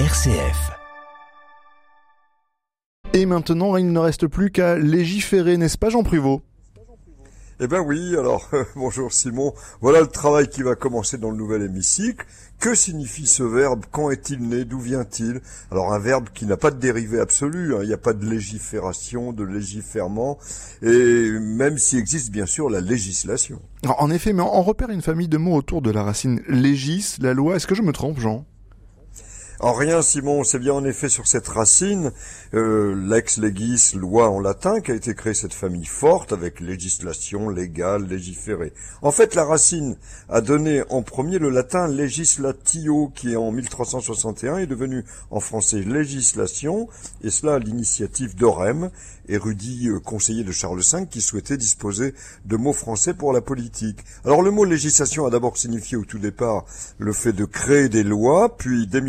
RCF. Et maintenant, il ne reste plus qu'à légiférer, n'est-ce pas Jean Privot Eh ben oui, alors bonjour Simon. Voilà le travail qui va commencer dans le nouvel hémicycle. Que signifie ce verbe? Quand est-il né? D'où vient-il? Alors un verbe qui n'a pas de dérivé absolu, hein. il n'y a pas de légifération, de légifèrement, et même s'il existe bien sûr la législation. En effet, mais on repère une famille de mots autour de la racine légis, la loi. Est-ce que je me trompe, Jean? En rien, Simon, c'est bien en effet sur cette racine, euh, lex legis, loi en latin, qu'a été créée cette famille forte avec législation, légale, légiférer. En fait, la racine a donné en premier le latin legislatio, qui en 1361 est devenu en français législation, et cela à l'initiative d'Orem, érudit euh, conseiller de Charles V, qui souhaitait disposer de mots français pour la politique. Alors le mot législation a d'abord signifié au tout départ le fait de créer des lois, puis dès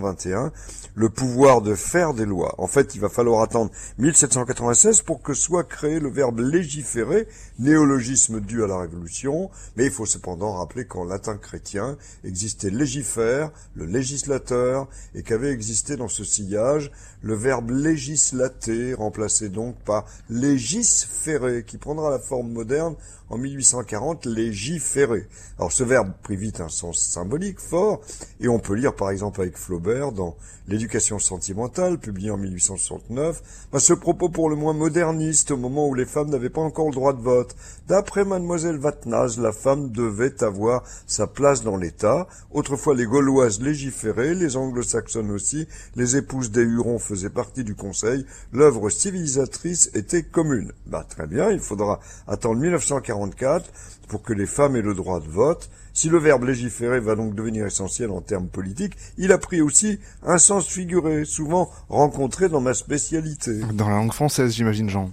1700 le pouvoir de faire des lois. En fait, il va falloir attendre 1796 pour que soit créé le verbe légiférer, néologisme dû à la Révolution, mais il faut cependant rappeler qu'en latin chrétien existait légifère, le législateur, et qu'avait existé dans ce sillage le verbe législater, remplacé donc par légiférer, qui prendra la forme moderne en 1840, légiférer. Alors ce verbe prit vite un sens symbolique fort, et on peut lire par exemple avec Flaubert dans L'éducation sentimentale, publié en 1869, bah, ce propos pour le moins moderniste au moment où les femmes n'avaient pas encore le droit de vote. D'après mademoiselle Vatnaz, la femme devait avoir sa place dans l'État. Autrefois les Gauloises légiféraient, les Anglo-Saxonnes aussi, les épouses des Hurons faisaient partie du Conseil, l'œuvre civilisatrice était commune. Bah, très bien, il faudra attendre 1944 pour que les femmes aient le droit de vote. Si le verbe légiférer va donc devenir essentiel en termes politiques, il a pris aussi un sens figuré, souvent rencontré dans ma spécialité. Dans la langue française, j'imagine, Jean.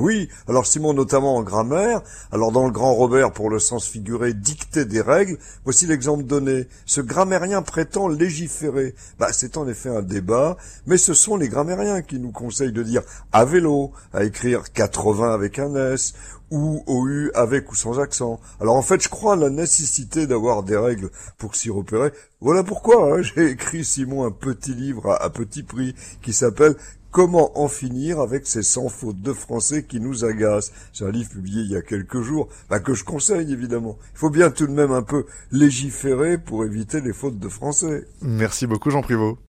Oui, alors Simon notamment en grammaire, alors dans le grand Robert pour le sens figuré dicter des règles, voici l'exemple donné. Ce grammairien prétend légiférer. Bah, c'est en effet un débat, mais ce sont les grammairiens qui nous conseillent de dire à vélo, à écrire 80 avec un S, ou OU avec ou sans accent. Alors en fait, je crois à la nécessité d'avoir des règles pour s'y repérer. Voilà pourquoi hein, j'ai écrit Simon un petit livre à petit prix qui s'appelle Comment en finir avec ces 100 fautes de français qui nous agacent? C'est un livre publié il y a quelques jours, bah, que je conseille évidemment. Il faut bien tout de même un peu légiférer pour éviter les fautes de français. Merci beaucoup Jean Privot.